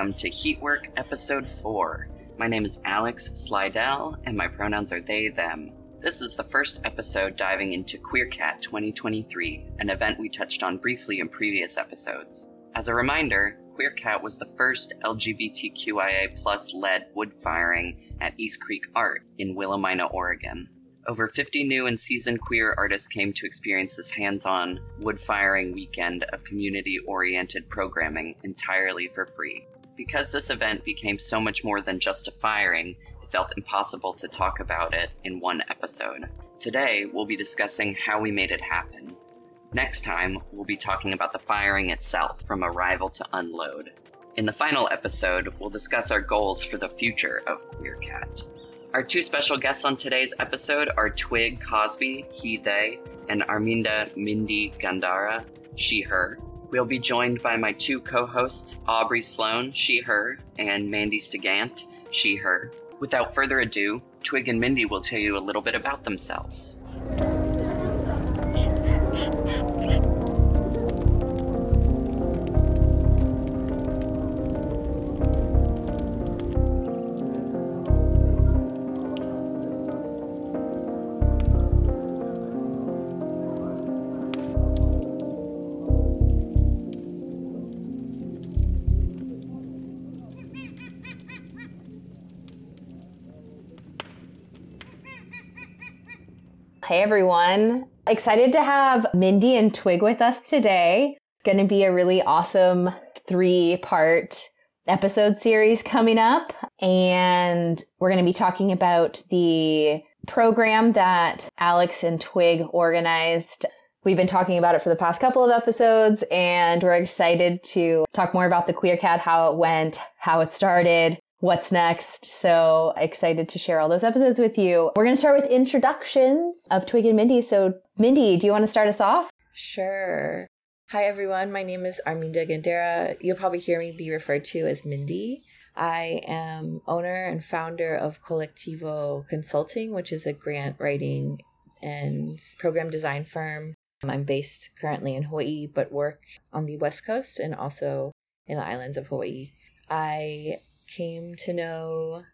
Welcome to Heatwork Episode 4. My name is Alex Slydel, and my pronouns are they, them. This is the first episode diving into QueerCat 2023, an event we touched on briefly in previous episodes. As a reminder, QueerCat was the first LGBTQIA led wood firing at East Creek Art in Willamina, Oregon. Over 50 new and seasoned queer artists came to experience this hands on wood firing weekend of community oriented programming entirely for free. Because this event became so much more than just a firing, it felt impossible to talk about it in one episode. Today, we'll be discussing how we made it happen. Next time, we'll be talking about the firing itself, from arrival to unload. In the final episode, we'll discuss our goals for the future of QueerCat. Our two special guests on today's episode are Twig Cosby, he, they, and Arminda Mindy Gandara, she, her. We'll be joined by my two co hosts, Aubrey Sloan, she, her, and Mandy Stigant, she, her. Without further ado, Twig and Mindy will tell you a little bit about themselves. Everyone. Excited to have Mindy and Twig with us today. It's going to be a really awesome three part episode series coming up. And we're going to be talking about the program that Alex and Twig organized. We've been talking about it for the past couple of episodes, and we're excited to talk more about the QueerCat, how it went, how it started, what's next. So excited to share all those episodes with you. We're going to start with introductions of Twig and Mindy. So, Mindy, do you want to start us off? Sure. Hi, everyone. My name is Arminda Gandara. You'll probably hear me be referred to as Mindy. I am owner and founder of Collectivo Consulting, which is a grant writing and program design firm. I'm based currently in Hawaii, but work on the West Coast and also in the islands of Hawaii. I came to know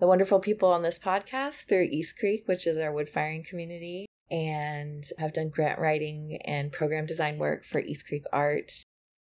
the wonderful people on this podcast through East Creek, which is our wood firing community, and have done grant writing and program design work for East Creek Art.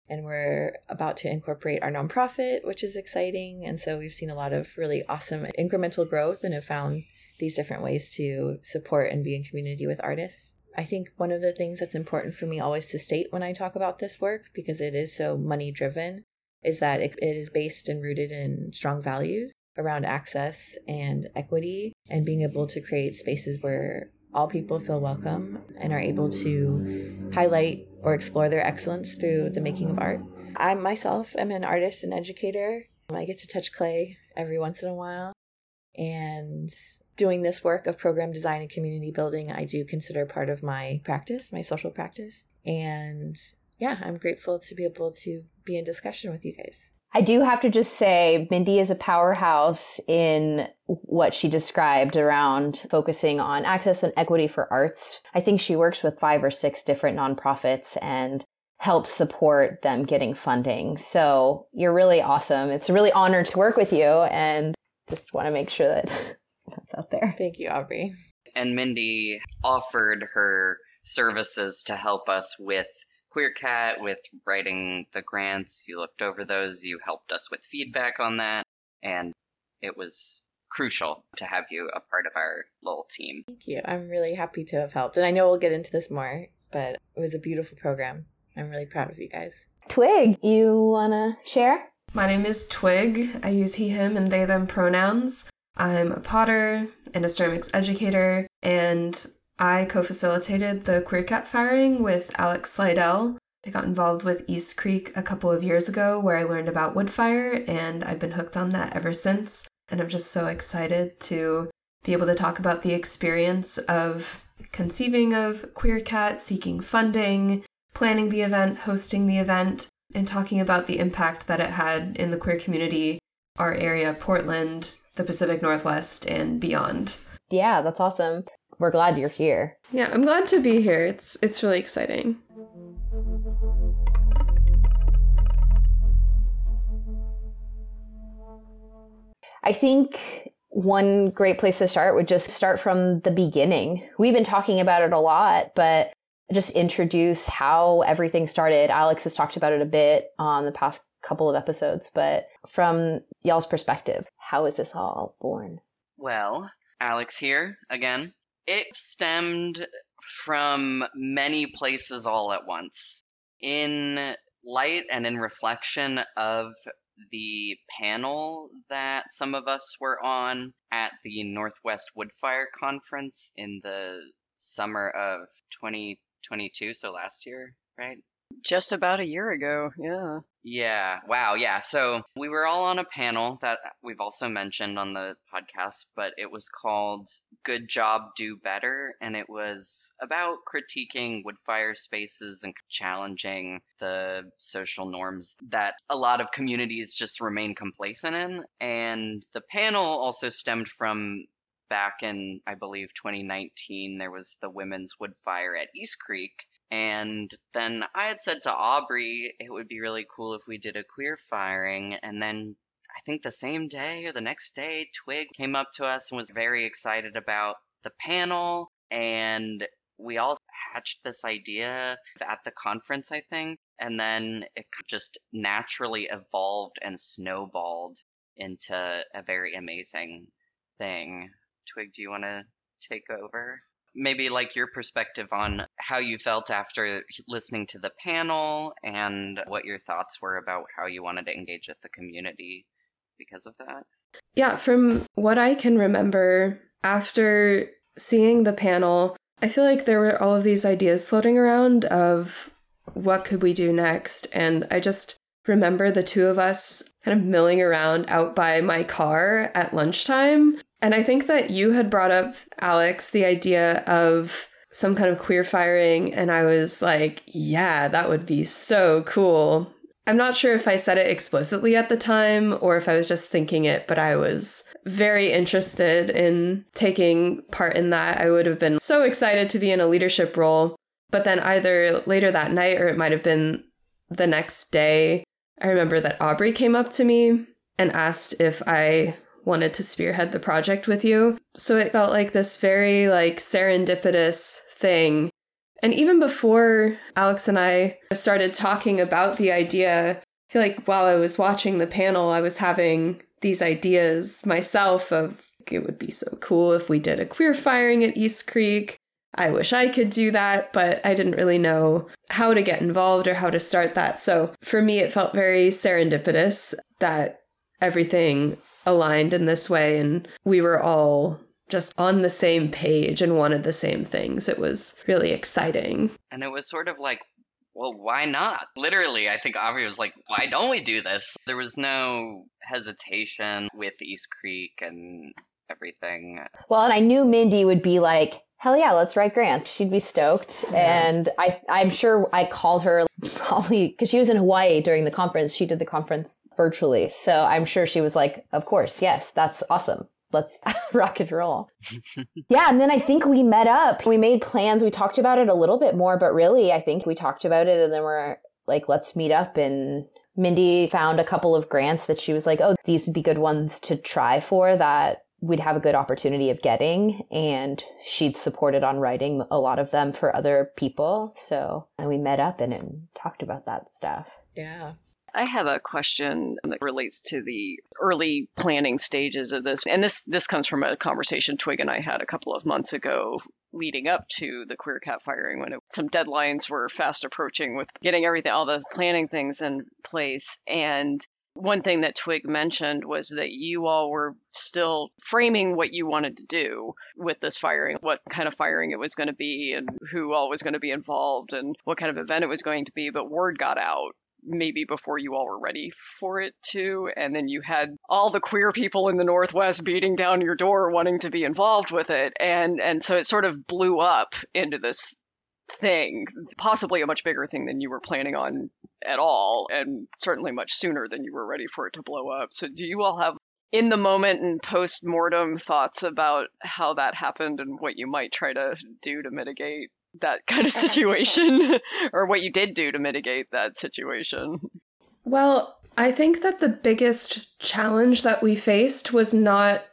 And we're about to incorporate our nonprofit, which is exciting. And so we've seen a lot of really awesome incremental growth and have found these different ways to support and be in community with artists. I think one of the things that's important for me always to state when I talk about this work, because it is so money driven, is that it, it is based and rooted in strong values around access and equity and being able to create spaces where all people feel welcome and are able to highlight or explore their excellence through the making of art. I myself am an artist and educator. I get to touch clay every once in a while. And doing this work of program design and community building, I do consider part of my practice, my social practice. And yeah, I'm grateful to be able to be in discussion with you guys. I do have to just say, Mindy is a powerhouse in what she described around focusing on access and equity for arts. I think she works with five or six different nonprofits and helps support them getting funding. So you're really awesome. It's a really honor to work with you and just want to make sure that that's out there. Thank you, Aubrey. And Mindy offered her services to help us with QueerCat with writing the grants. You looked over those, you helped us with feedback on that, and it was crucial to have you a part of our little team. Thank you. I'm really happy to have helped. And I know we'll get into this more, but it was a beautiful program. I'm really proud of you guys. Twig, you want to share? My name is Twig. I use he, him, and they, them pronouns. I'm a potter and a ceramics educator, and I co facilitated the QueerCat firing with Alex Slydel. I got involved with East Creek a couple of years ago where I learned about woodfire, and I've been hooked on that ever since. And I'm just so excited to be able to talk about the experience of conceiving of QueerCat, seeking funding, planning the event, hosting the event, and talking about the impact that it had in the queer community, our area, Portland, the Pacific Northwest, and beyond. Yeah, that's awesome we're glad you're here. Yeah, I'm glad to be here. It's it's really exciting. I think one great place to start would just start from the beginning. We've been talking about it a lot, but just introduce how everything started. Alex has talked about it a bit on the past couple of episodes, but from y'all's perspective, how is this all born? Well, Alex here again. It stemmed from many places all at once. In light and in reflection of the panel that some of us were on at the Northwest Woodfire Conference in the summer of 2022, so last year, right? Just about a year ago, yeah. Yeah, wow, yeah. So we were all on a panel that we've also mentioned on the podcast, but it was called Good Job, Do Better. And it was about critiquing wood fire spaces and challenging the social norms that a lot of communities just remain complacent in. And the panel also stemmed from back in, I believe, 2019, there was the Women's Wood Fire at East Creek and then I had said to Aubrey it would be really cool if we did a queer firing. And then I think the same day or the next day, Twig came up to us and was very excited about the panel. And we all hatched this idea at the conference, I think. And then it just naturally evolved and snowballed into a very amazing thing. Twig, do you want to take over? Maybe like your perspective on how you felt after listening to the panel and what your thoughts were about how you wanted to engage with the community because of that. Yeah, from what I can remember, after seeing the panel, I feel like there were all of these ideas floating around of what could we do next. And I just remember the two of us kind of milling around out by my car at lunchtime and I think that you had brought up, Alex, the idea of some kind of queer firing. And I was like, yeah, that would be so cool. I'm not sure if I said it explicitly at the time or if I was just thinking it, but I was very interested in taking part in that. I would have been so excited to be in a leadership role. But then either later that night or it might have been the next day, I remember that Aubrey came up to me and asked if I wanted to spearhead the project with you. So it felt like this very like serendipitous thing. And even before Alex and I started talking about the idea, I feel like while I was watching the panel, I was having these ideas myself of it would be so cool if we did a queer firing at East Creek. I wish I could do that, but I didn't really know how to get involved or how to start that. So for me, it felt very serendipitous that everything aligned in this way and we were all just on the same page and wanted the same things. It was really exciting. And it was sort of like, well, why not? Literally, I think Aubrey was like, why don't we do this? There was no hesitation with East Creek and everything. Well, and I knew Mindy would be like, hell yeah, let's write grants. She'd be stoked. Yeah. And I, I'm sure I called her probably because she was in Hawaii during the conference. She did the conference virtually. So I'm sure she was like, of course, yes, that's awesome. Let's rock and roll. yeah. And then I think we met up. We made plans. We talked about it a little bit more, but really, I think we talked about it and then we're like, let's meet up. And Mindy found a couple of grants that she was like, oh, these would be good ones to try for that we'd have a good opportunity of getting and she'd supported on writing a lot of them for other people. So and we met up and, and talked about that stuff. Yeah. I have a question that relates to the early planning stages of this. And this this comes from a conversation Twig and I had a couple of months ago leading up to the queer cat firing when it, some deadlines were fast approaching with getting everything all the planning things in place. And one thing that Twig mentioned was that you all were still framing what you wanted to do with this firing, what kind of firing it was going to be, and who all was going to be involved, and what kind of event it was going to be. But word got out maybe before you all were ready for it to and then you had all the queer people in the northwest beating down your door wanting to be involved with it and and so it sort of blew up into this thing possibly a much bigger thing than you were planning on at all and certainly much sooner than you were ready for it to blow up so do you all have in the moment and post mortem thoughts about how that happened and what you might try to do to mitigate that kind of situation or what you did do to mitigate that situation. Well, I think that the biggest challenge that we faced was not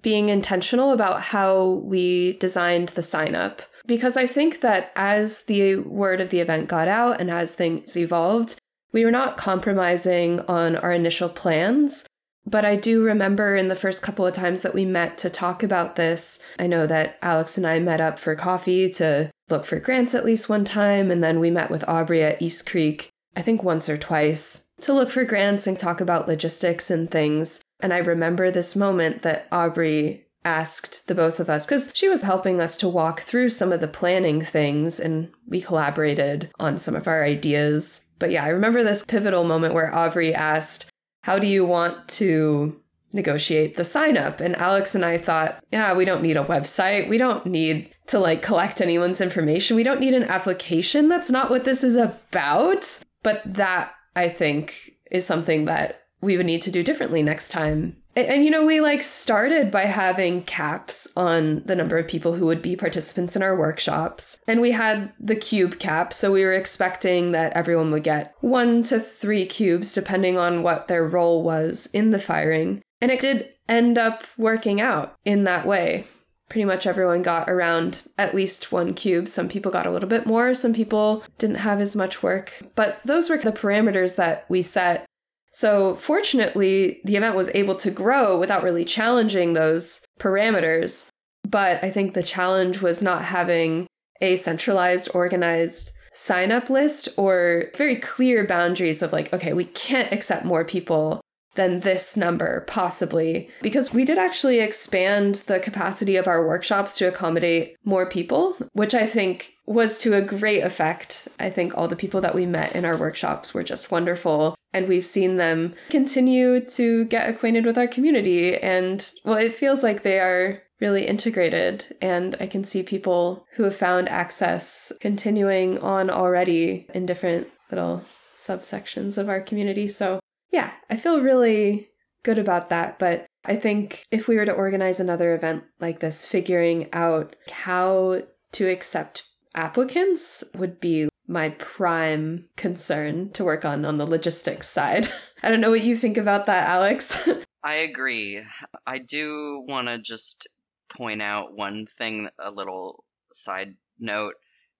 being intentional about how we designed the sign up. Because I think that as the word of the event got out and as things evolved, we were not compromising on our initial plans. But I do remember in the first couple of times that we met to talk about this, I know that Alex and I met up for coffee to look for grants at least one time. And then we met with Aubrey at East Creek, I think once or twice, to look for grants and talk about logistics and things. And I remember this moment that Aubrey asked the both of us because she was helping us to walk through some of the planning things and we collaborated on some of our ideas. But yeah, I remember this pivotal moment where Aubrey asked, How do you want to negotiate the sign up? And Alex and I thought, Yeah, we don't need a website. We don't need to like collect anyone's information. We don't need an application. That's not what this is about. But that, I think, is something that we would need to do differently next time. And, and, you know, we like started by having caps on the number of people who would be participants in our workshops. And we had the cube cap. So we were expecting that everyone would get one to three cubes, depending on what their role was in the firing. And it did end up working out in that way. Pretty much everyone got around at least one cube. Some people got a little bit more, some people didn't have as much work. But those were the parameters that we set so, fortunately, the event was able to grow without really challenging those parameters. But I think the challenge was not having a centralized, organized sign up list or very clear boundaries of like, okay, we can't accept more people than this number, possibly. Because we did actually expand the capacity of our workshops to accommodate more people, which I think was to a great effect. I think all the people that we met in our workshops were just wonderful. And we've seen them continue to get acquainted with our community. And well, it feels like they are really integrated. And I can see people who have found access continuing on already in different little subsections of our community. So yeah, I feel really good about that. But I think if we were to organize another event like this, figuring out how to accept applicants would be my prime concern to work on on the logistics side. I don't know what you think about that, Alex. I agree. I do want to just point out one thing, a little side note,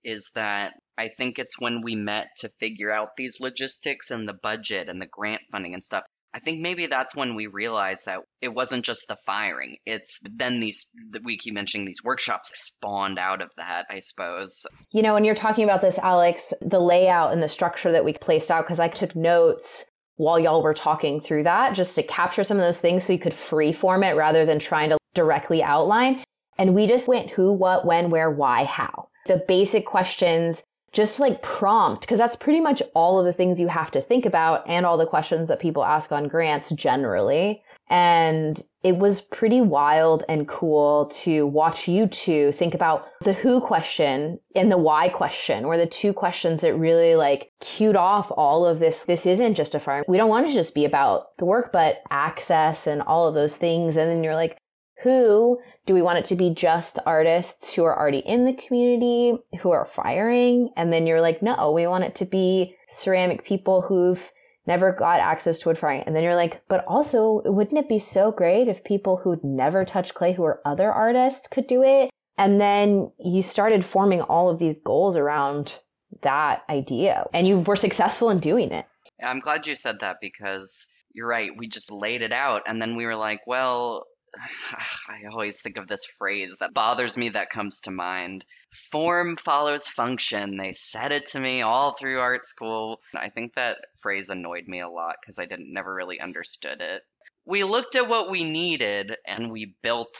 is that I think it's when we met to figure out these logistics and the budget and the grant funding and stuff. I think maybe that's when we realized that it wasn't just the firing. It's then these we keep mentioning these workshops spawned out of that, I suppose. You know, when you're talking about this, Alex, the layout and the structure that we placed out, because I took notes while y'all were talking through that just to capture some of those things so you could free form it rather than trying to directly outline. And we just went who, what, when, where, why, how. The basic questions just like prompt, because that's pretty much all of the things you have to think about and all the questions that people ask on grants generally. And it was pretty wild and cool to watch you two think about the who question and the why question were the two questions that really like cued off all of this. This isn't just a farm. We don't want to just be about the work, but access and all of those things. And then you're like, who do we want it to be just artists who are already in the community who are firing? And then you're like, no, we want it to be ceramic people who've never got access to wood firing. And then you're like, but also, wouldn't it be so great if people who'd never touched clay, who are other artists, could do it? And then you started forming all of these goals around that idea, and you were successful in doing it. I'm glad you said that because you're right. We just laid it out, and then we were like, well, I always think of this phrase that bothers me that comes to mind. Form follows function. They said it to me all through art school. I think that phrase annoyed me a lot because I didn't never really understood it. We looked at what we needed and we built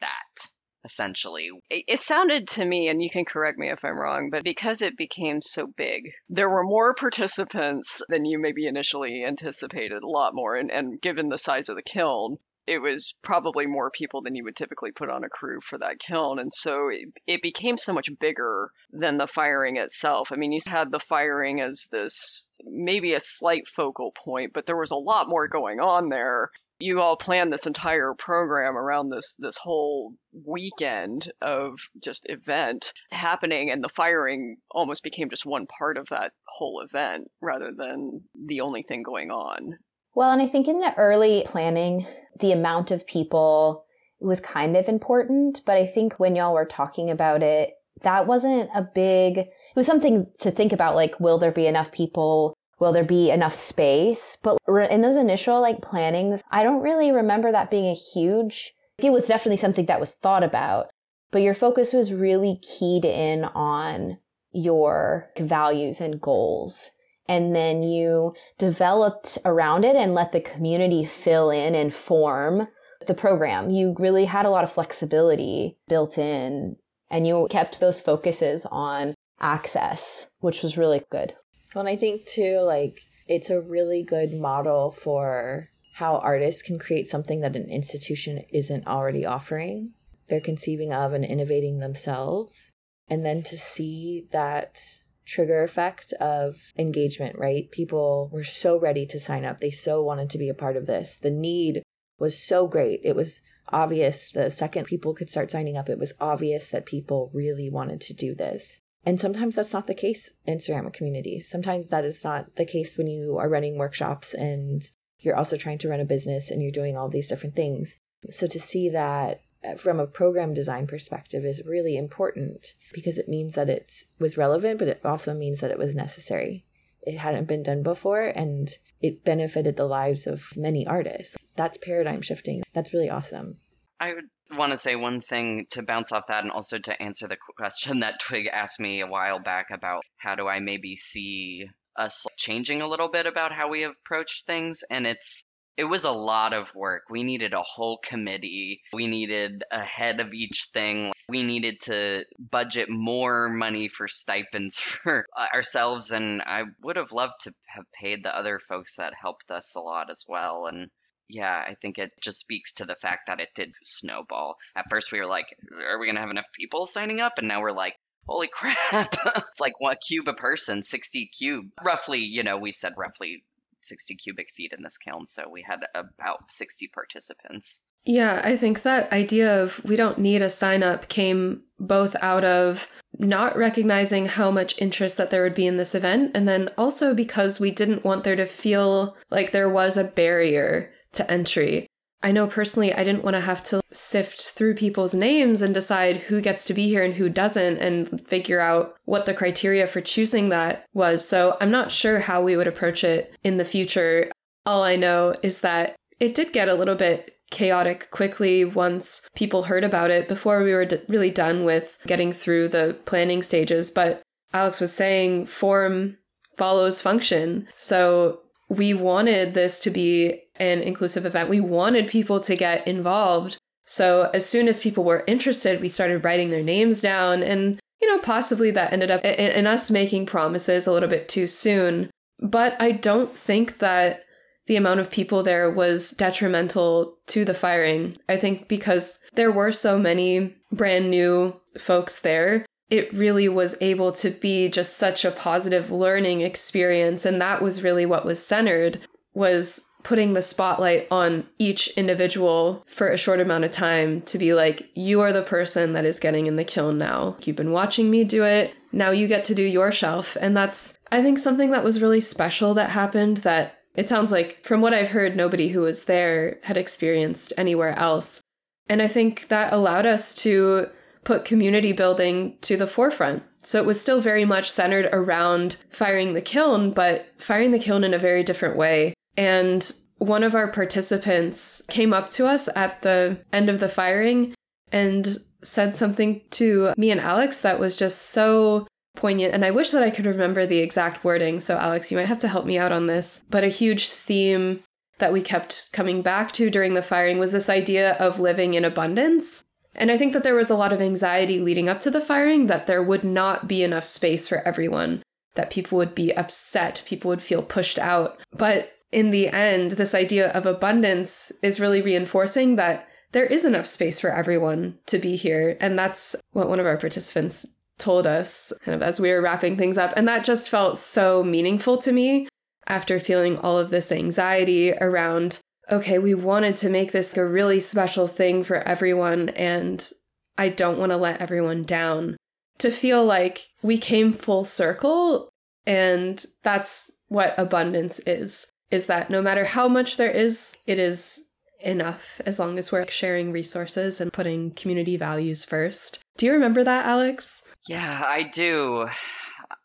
that essentially. It, sounded to me, and you can correct me if I'm wrong, but because it became so big, there were more participants than you maybe initially anticipated, a lot more. And, and given the size of the kiln, it was probably more people than you would typically put on a crew for that kiln. And so it, it, became so much bigger than the firing itself. I mean, you had the firing as this maybe a slight focal point, but there was a lot more going on there. you all planned this entire program around this this whole weekend of just event happening and the firing almost became just one part of that whole event rather than the only thing going on. Well, and I think in the early planning, the amount of people was kind of important, but I think when y'all were talking about it, that wasn't a big it was something to think about like will there be enough people will there be enough space? But in those initial like plannings, I don't really remember that being a huge, it was definitely something that was thought about, but your focus was really keyed in on your values and goals. And then you developed around it and let the community fill in and form the program. You really had a lot of flexibility built in and you kept those focuses on access, which was really good. Well, and I think too, like, it's a really good model for how artists can create something that an institution isn't already offering. They're conceiving of and innovating themselves. And then to see that trigger effect of engagement, right? People were so ready to sign up. They so wanted to be a part of this. The need was so great. It was obvious the second people could start signing up, it was obvious that people really wanted to do this. And sometimes that's not the case in ceramic communities. Sometimes that is not the case when you are running workshops and you're also trying to run a business and you're doing all these different things. So to see that Uh, from a program design perspective is really important because it means that it was relevant, but it also means that it was necessary. It hadn't been done before and it benefited the lives of many artists. That's paradigm shifting. That's really awesome. I would want to say one thing to bounce off that and also to answer the question that Twig asked me a while back about how do I maybe see us changing a little bit about how we approach things and it's it was a lot of work. We needed a whole committee. We needed a head of each thing. We needed to budget more money for stipends for ourselves. And I would have loved to have paid the other folks that helped us a lot as well. And yeah, I think it just speaks to the fact that it did snowball. At first, we were like, are we going to have enough people signing up? And now we're like, holy crap. it's like one cube a person, 60 cube. Roughly, you know, we said roughly 60 cubic feet in this kiln. So we had about 60 participants. Yeah, I think that idea of we don't need a sign up came both out of not recognizing how much interest that there would be in this event, and then also because we didn't want there to feel like there was a barrier to entry. I know personally, I didn't want to have to sift through people's names and decide who gets to be here and who doesn't and figure out what the criteria for choosing that was. So I'm not sure how we would approach it in the future. All I know is that it did get a little bit chaotic quickly once people heard about it before we were d- really done with getting through the planning stages. But Alex was saying form follows function. So we wanted this to be an inclusive event. We wanted people to get involved. So as soon as people were interested, we started writing their names down. And, you know, possibly that ended up in, in us making promises a little bit too soon. But I don't think that the amount of people there was detrimental to the firing. I think because there were so many brand new folks there, it really was able to be just such a positive learning experience and that was really what was centered was putting the spotlight on each individual for a short amount of time to be like, you are the person that is getting in the kiln now. You've been watching me do it. Now you get to do your shelf. And that's, I think, something that was really special that happened that it sounds like, from what I've heard, nobody who was there had experienced anywhere else. And I think that allowed us to put community building to the forefront. So it was still very much centered around firing the kiln, but firing the kiln in a very different way. And one of our participants came up to us at the end of the firing and said something to me and Alex that was just so poignant. And I wish that I could remember the exact wording. So, Alex, you might have to help me out on this. But a huge theme that we kept coming back to during the firing was this idea of living in abundance. And I think that there was a lot of anxiety leading up to the firing that there would not be enough space for everyone, that people would be upset, people would feel pushed out. But in the end, this idea of abundance is really reinforcing that there is enough space for everyone to be here. And that's what one of our participants told us kind of as we were wrapping things up. And that just felt so meaningful to me after feeling all of this anxiety around okay, we wanted to make this a really special thing for everyone, and I don't want to let everyone down. To feel like we came full circle, and that's what abundance is is that no matter how much there is, it is enough as long as we're sharing resources and putting community values first. Do you remember that, Alex? Yeah, I do.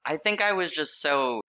I think I was just so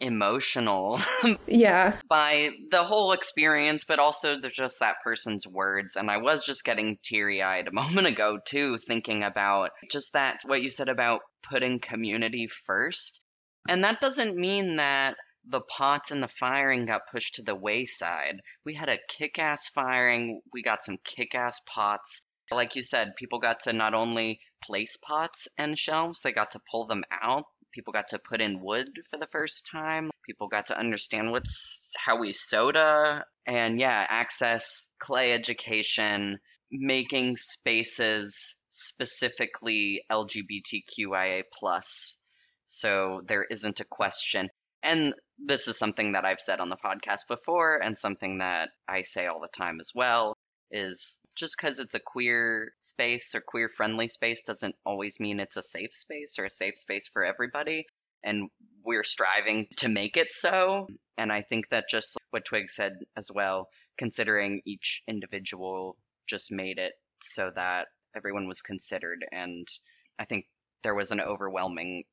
emotional yeah by the whole experience but also just that person's words and i was just getting teary-eyed a moment ago too thinking about just that what you said about putting community first and that doesn't mean that the pots and the firing got pushed to the wayside. We had a kick ass firing, we got some kick ass pots. Like you said, people got to not only place pots and shelves, they got to pull them out. People got to put in wood for the first time. People got to understand what's how we soda and yeah, access clay education, making spaces specifically LGBTQIA plus so there isn't a question. And this is something that I've said on the podcast before, and something that I say all the time as well is just because it's a queer space or queer friendly space doesn't always mean it's a safe space or a safe space for everybody. And we're striving to make it so. And I think that just what Twig said as well, considering each individual just made it so that everyone was considered. And I think there was an overwhelming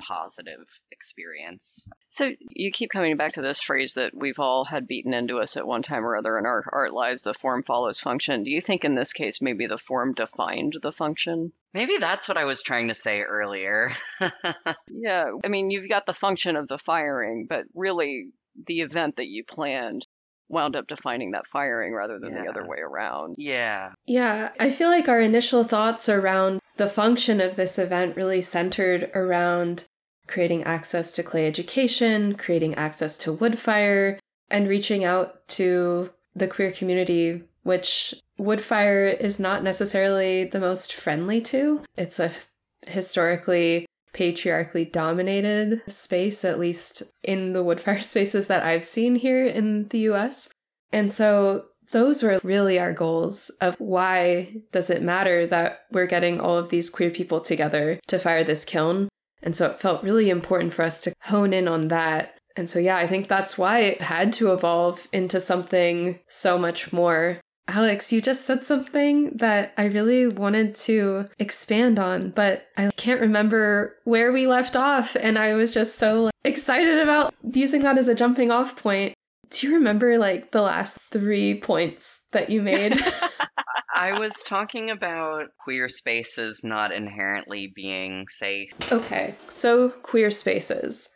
positive experience. So you keep coming back to this phrase that we've all had beaten into us at one time or other in our art lives the form follows function. Do you think in this case maybe the form defined the function? Maybe that's what I was trying to say earlier. yeah, I mean, you've got the function of the firing, but really the event that you planned wound up defining that firing rather than yeah. the other way around. Yeah. Yeah, I feel like our initial thoughts around the function of this event really centered around creating access to clay education, creating access to wood fire, and reaching out to the queer community, which wood fire is not necessarily the most friendly to. It's a historically patriarchally dominated space, at least in the woodfire spaces that I've seen here in the US. And so those were really our goals of why does it matter that we're getting all of these queer people together to fire this kiln. And so it felt really important for us to hone in on that. And so, yeah, I think that's why it had to evolve into something so much more. Alex, you just said something that I really wanted to expand on, but I can't remember where we left off. And I was just so excited about using that as a jumping off point. Do you remember like the last three points that you made? I was talking about queer spaces not inherently being safe. Okay, so queer spaces.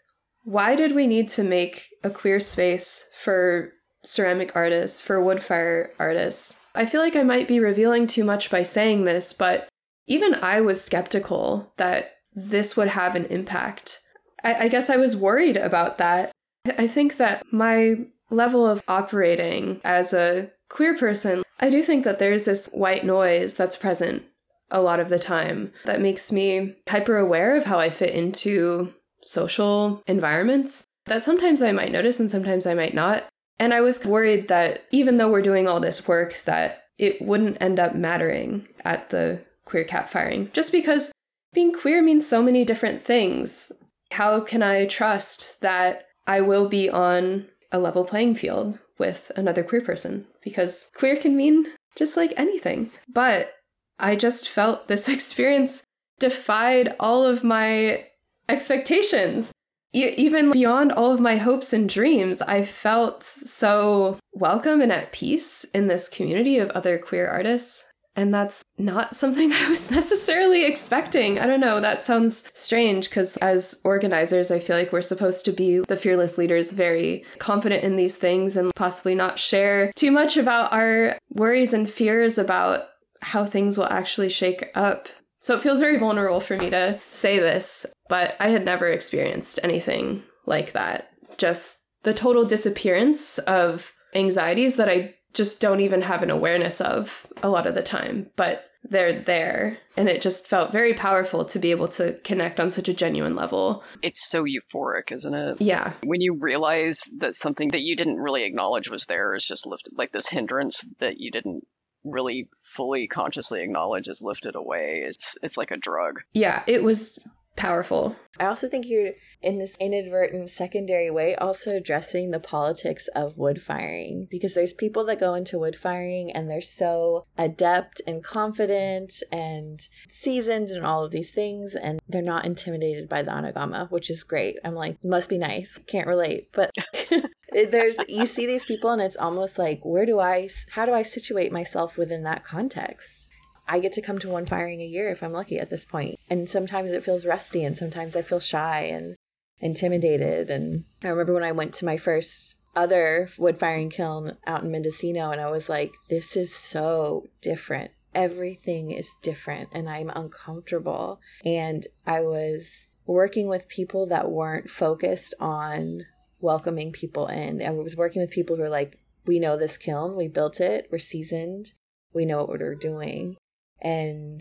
Why did we need to make a queer space for ceramic artists, for woodfire artists? I feel like I might be revealing too much by saying this, but even I was skeptical that this would have an impact. I, I guess I was worried about that. I think that my level of operating as a queer person, I do think that there's this white noise that's present a lot of the time that makes me hyper aware of how I fit into social environments that sometimes I might notice and sometimes I might not. And I was worried that even though we're doing all this work, that it wouldn't end up mattering at the queer cat firing, just because being queer means so many different things. How can I trust that I will be on a level playing field with another queer person because queer can mean just like anything. But I just felt this experience defied all of my expectations. Even beyond all of my hopes and dreams, I felt so welcome and at peace in this community of other queer artists. And that's not something I was necessarily expecting. I don't know, that sounds strange because as organizers, I feel like we're supposed to be the fearless leaders, very confident in these things and possibly not share too much about our worries and fears about how things will actually shake up. So it feels very vulnerable for me to say this, but I had never experienced anything like that. Just the total disappearance of anxieties that I just don't even have an awareness of a lot of the time. But they're there. And it just felt very powerful to be able to connect on such a genuine level. It's so euphoric, isn't it? Yeah. When you realize that something that you didn't really acknowledge was there is just lifted, like this hindrance that you didn't really fully consciously acknowledge is lifted away. It's it's like a drug. Yeah, it was powerful. I also think you're in this inadvertent secondary way also addressing the politics of wood firing because there's people that go into wood firing and they're so adept and confident and seasoned and all of these things and they're not intimidated by the anagama, which is great. I'm like, must be nice. Can't relate, but there's you see these people and it's almost like where do I how do I situate myself within that context? I get to come to one firing a year if I'm lucky at this point. And sometimes it feels rusty and sometimes I feel shy and intimidated. And I remember when I went to my first other wood firing kiln out in Mendocino and I was like, this is so different. Everything is different and I'm uncomfortable. And I was working with people that weren't focused on welcoming people in. And I was working with people who are like, we know this kiln, we built it, we're seasoned, we know what we're doing. And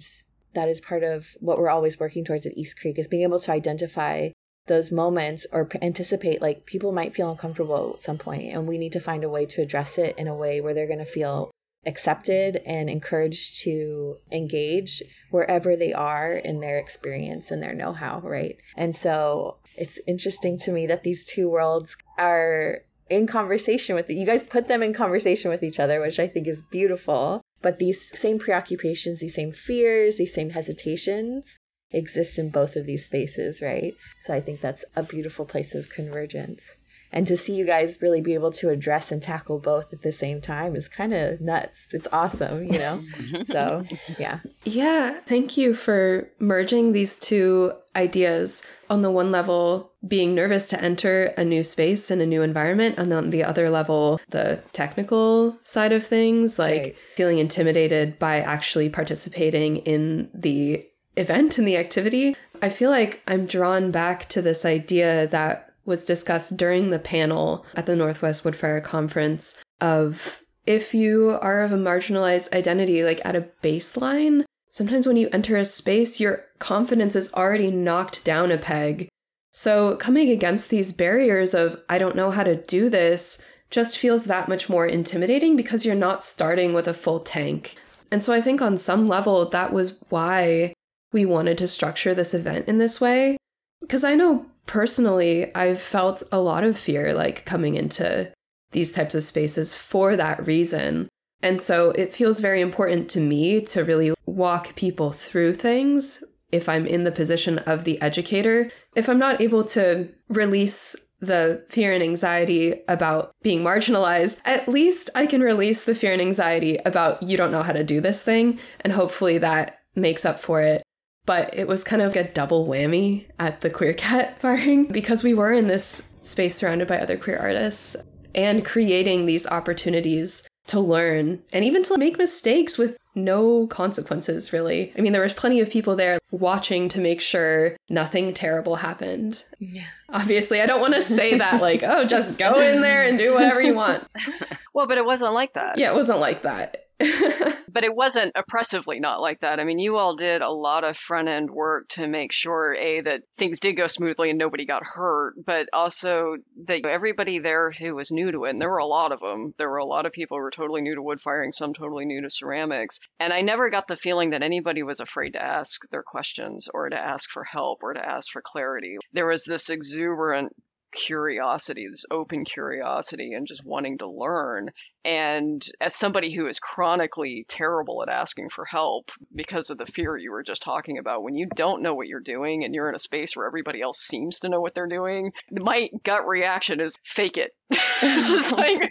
that is part of what we're always working towards at east creek is being able to identify those moments or anticipate like people might feel uncomfortable at some point and we need to find a way to address it in a way where they're going to feel accepted and encouraged to engage wherever they are in their experience and their know-how right and so it's interesting to me that these two worlds are in conversation with you guys put them in conversation with each other which i think is beautiful but these same preoccupations, these same fears, these same hesitations exist in both of these spaces, right? So I think that's a beautiful place of convergence. And to see you guys really be able to address and tackle both at the same time is kind of nuts. It's awesome, you know? so, yeah. Yeah. Thank you for merging these two ideas. On the one level, being nervous to enter a new space and a new environment. And on the other level, the technical side of things, like right. feeling intimidated by actually participating in the event and the activity. I feel like I'm drawn back to this idea that was discussed during the panel at the Northwest Woodfire Conference of if you are of a marginalized identity, like at a baseline, sometimes when you enter a space, your confidence is already knocked down a peg. So coming against these barriers of, I don't know how to do this, just feels that much more intimidating because you're not starting with a full tank. And so I think on some level, that was why we wanted to structure this event in this way. Because I know personally, I've felt a lot of fear like coming into these types of spaces for that reason. And so it feels very important to me to really walk people through things if I'm in the position of the educator. If I'm not able to release the fear and anxiety about being marginalized, at least I can release the fear and anxiety about you don't know how to do this thing. And hopefully that makes up for it but it was kind of a double whammy at the Queer Cat firing because we were in this space surrounded by other queer artists and creating these opportunities to learn and even to make mistakes with no consequences, really. I mean, there was plenty of people there watching to make sure nothing terrible happened. Yeah. Obviously, I don't want to say that, like, oh, just go in there and do whatever you want. well, but it wasn't like that. Yeah, it wasn't like that. but it wasn't oppressively not like that. I mean, you all did a lot of front end work to make sure a that things did go smoothly and nobody got hurt, but also that everybody there who was new to it, and there were a lot of them. There were a lot of people who were totally new to wood firing, some totally new to ceramics, and I never got the feeling that anybody was afraid to ask their questions or to ask for help or to ask for clarity. There was this exuberant curiosity, this open curiosity, and just wanting to learn. And as somebody who is chronically terrible at asking for help because of the fear you were just talking about, when you don't know what you're doing and you're in a space where everybody else seems to know what they're doing, my gut reaction is fake it. just like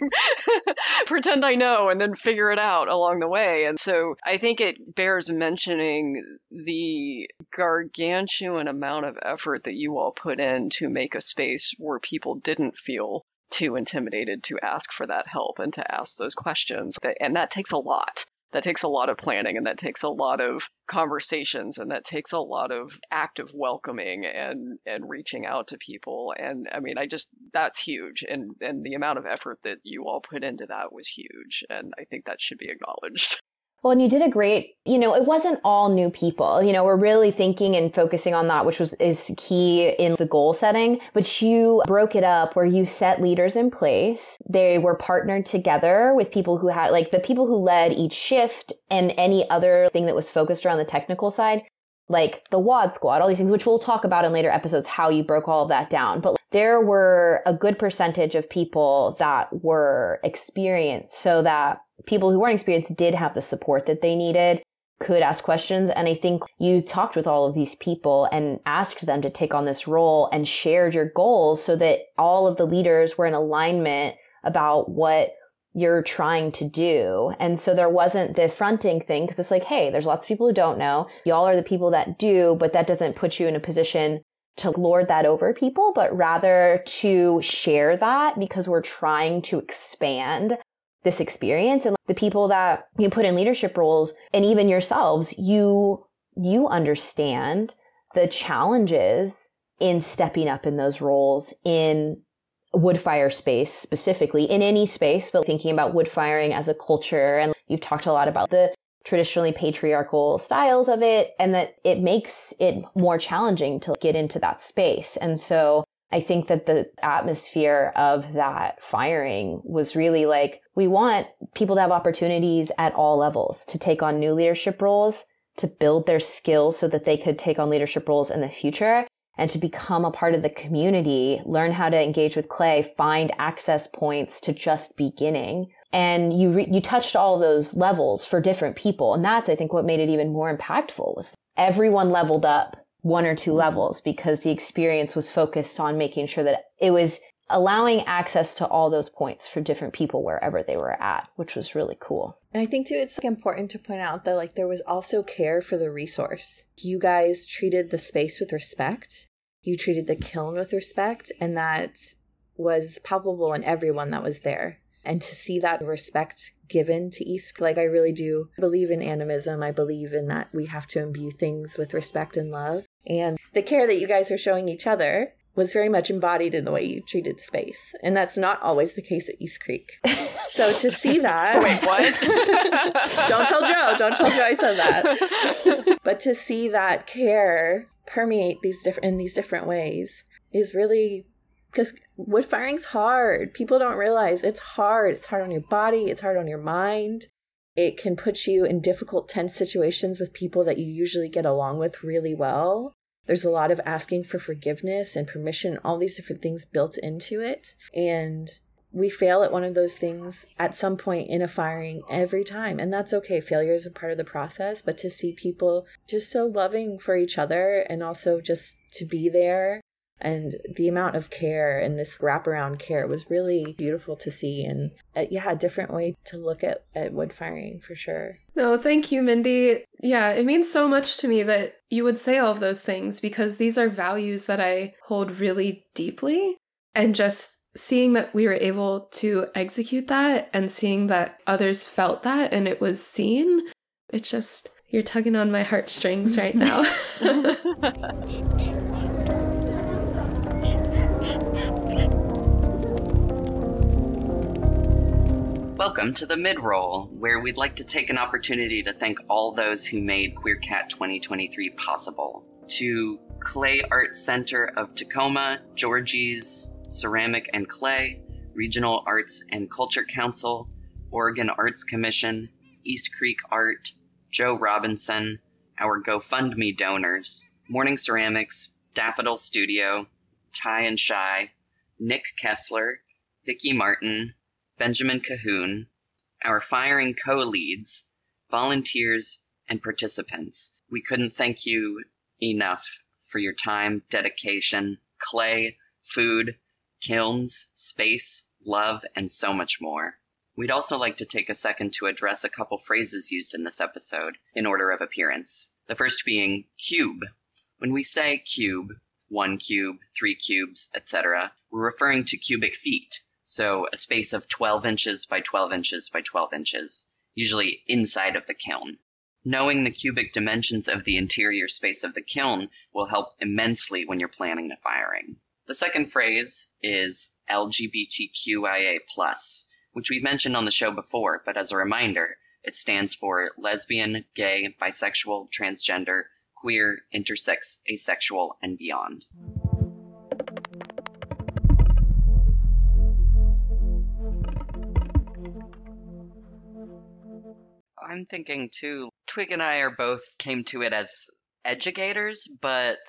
pretend I know and then figure it out along the way. And so I think it bears mentioning the gargantuan amount of effort that you all put in to make a space where people didn't feel too intimidated to ask for that help and to ask those questions. And that takes a lot. That takes a lot of planning and that takes a lot of conversations and that takes a lot of active welcoming and and reaching out to people and I mean I just that's huge and and the amount of effort that you all put into that was huge and I think that should be acknowledged. Well, and you did a great, you know, it wasn't all new people. You know, we're really thinking and focusing on that, which was is key in the goal setting. But you broke it up where you set leaders in place. They were partnered together with people who had like the people who led each shift and any other thing that was focused around the technical side like the WAD squad, all these things, which we'll talk about in later episodes, how you broke all of that down. But there were a good percentage of people that were experienced so that people who weren't experienced did have the support that they needed, could ask questions. And I think you talked with all of these people and asked them to take on this role and shared your goals so that all of the leaders were in alignment about what you're trying to do. And so there wasn't this fronting thing because it's like, hey, there's lots of people who don't know. Y'all are the people that do, but that doesn't put you in a position to lord that over people, but rather to share that because we're trying to expand this experience and the people that you put in leadership roles and even yourselves, you, you understand the challenges in stepping up in those roles in wood fire space specifically in any space, but thinking about wood firing as a culture. And you've talked a lot about the traditionally patriarchal styles of it and that it makes it more challenging to get into that space. And so I think that the atmosphere of that firing was really like, we want people to have opportunities at all levels to take on new leadership roles, to build their skills so that they could take on leadership roles in the future and to become a part of the community, learn how to engage with clay, find access points to just beginning. And you re- you touched all those levels for different people, and that's I think what made it even more impactful was everyone leveled up one or two mm-hmm. levels because the experience was focused on making sure that it was allowing access to all those points for different people wherever they were at, which was really cool. And I think too, it's important to point out that like there was also care for the resource. You guys treated the space with respect. You treated the kiln with respect, and that was palpable in everyone that was there. And to see that respect given to East, like I really do believe in animism. I believe in that we have to imbue things with respect and love. And the care that you guys were showing each other was very much embodied in the way you treated space. And that's not always the case at East Creek. So to see that. Wait, what? don't tell Joe. Don't tell Joe I said that. but to see that care permeate these different in these different ways is really because wood firing's hard. People don't realize it's hard. It's hard on your body, it's hard on your mind. It can put you in difficult, tense situations with people that you usually get along with really well. There's a lot of asking for forgiveness and permission, all these different things built into it. And we fail at one of those things at some point in a firing every time. And that's okay. Failure is a part of the process. But to see people just so loving for each other and also just to be there and the amount of care and this wraparound care was really beautiful to see and uh, yeah a different way to look at, at wood firing for sure. No thank you mindy. Yeah it means so much to me that you would say all of those things because these are values that i hold really deeply. And just seeing that we were able to execute that and seeing that others felt that and it was seen it just you're tugging on my heartstrings right now Welcome to the mid-roll, where we'd like to take an opportunity to thank all those who made QueerCat 2023 possible. To Clay Art Center of Tacoma, Georgie's Ceramic and Clay, Regional Arts and Culture Council, Oregon Arts Commission, East Creek Art, Joe Robinson, our GoFundMe donors, Morning Ceramics, Daffodill Studio, Ty and Chey, Nick Kesler, Vicki Martin, Benjamin Cahoon, our firing co-leads, volunteers, and participants. We couldn't thank you enough for your time, dedication, clay, food, kilns, space, love, and so much more. We'd also like to take a second to address a couple phrases used in this episode in order of appearance. The first being cube. When we say cube, one cube, three cubes, etc., we're referring to cubic feet, so a space of 12 inches by 12 inches by 12 inches, usually inside of the kiln. Knowing the cubic dimensions of the interior space of the kiln will help immensely when you're planning the firing. The second phrase is LGBTQIA+, which we've mentioned on the show before, but as a reminder, It stands for lesbian, gay, bisexual, transgender, queer, intersex, asexual, and beyond. I'm thinking too, Twig and I are both came to it as educators, but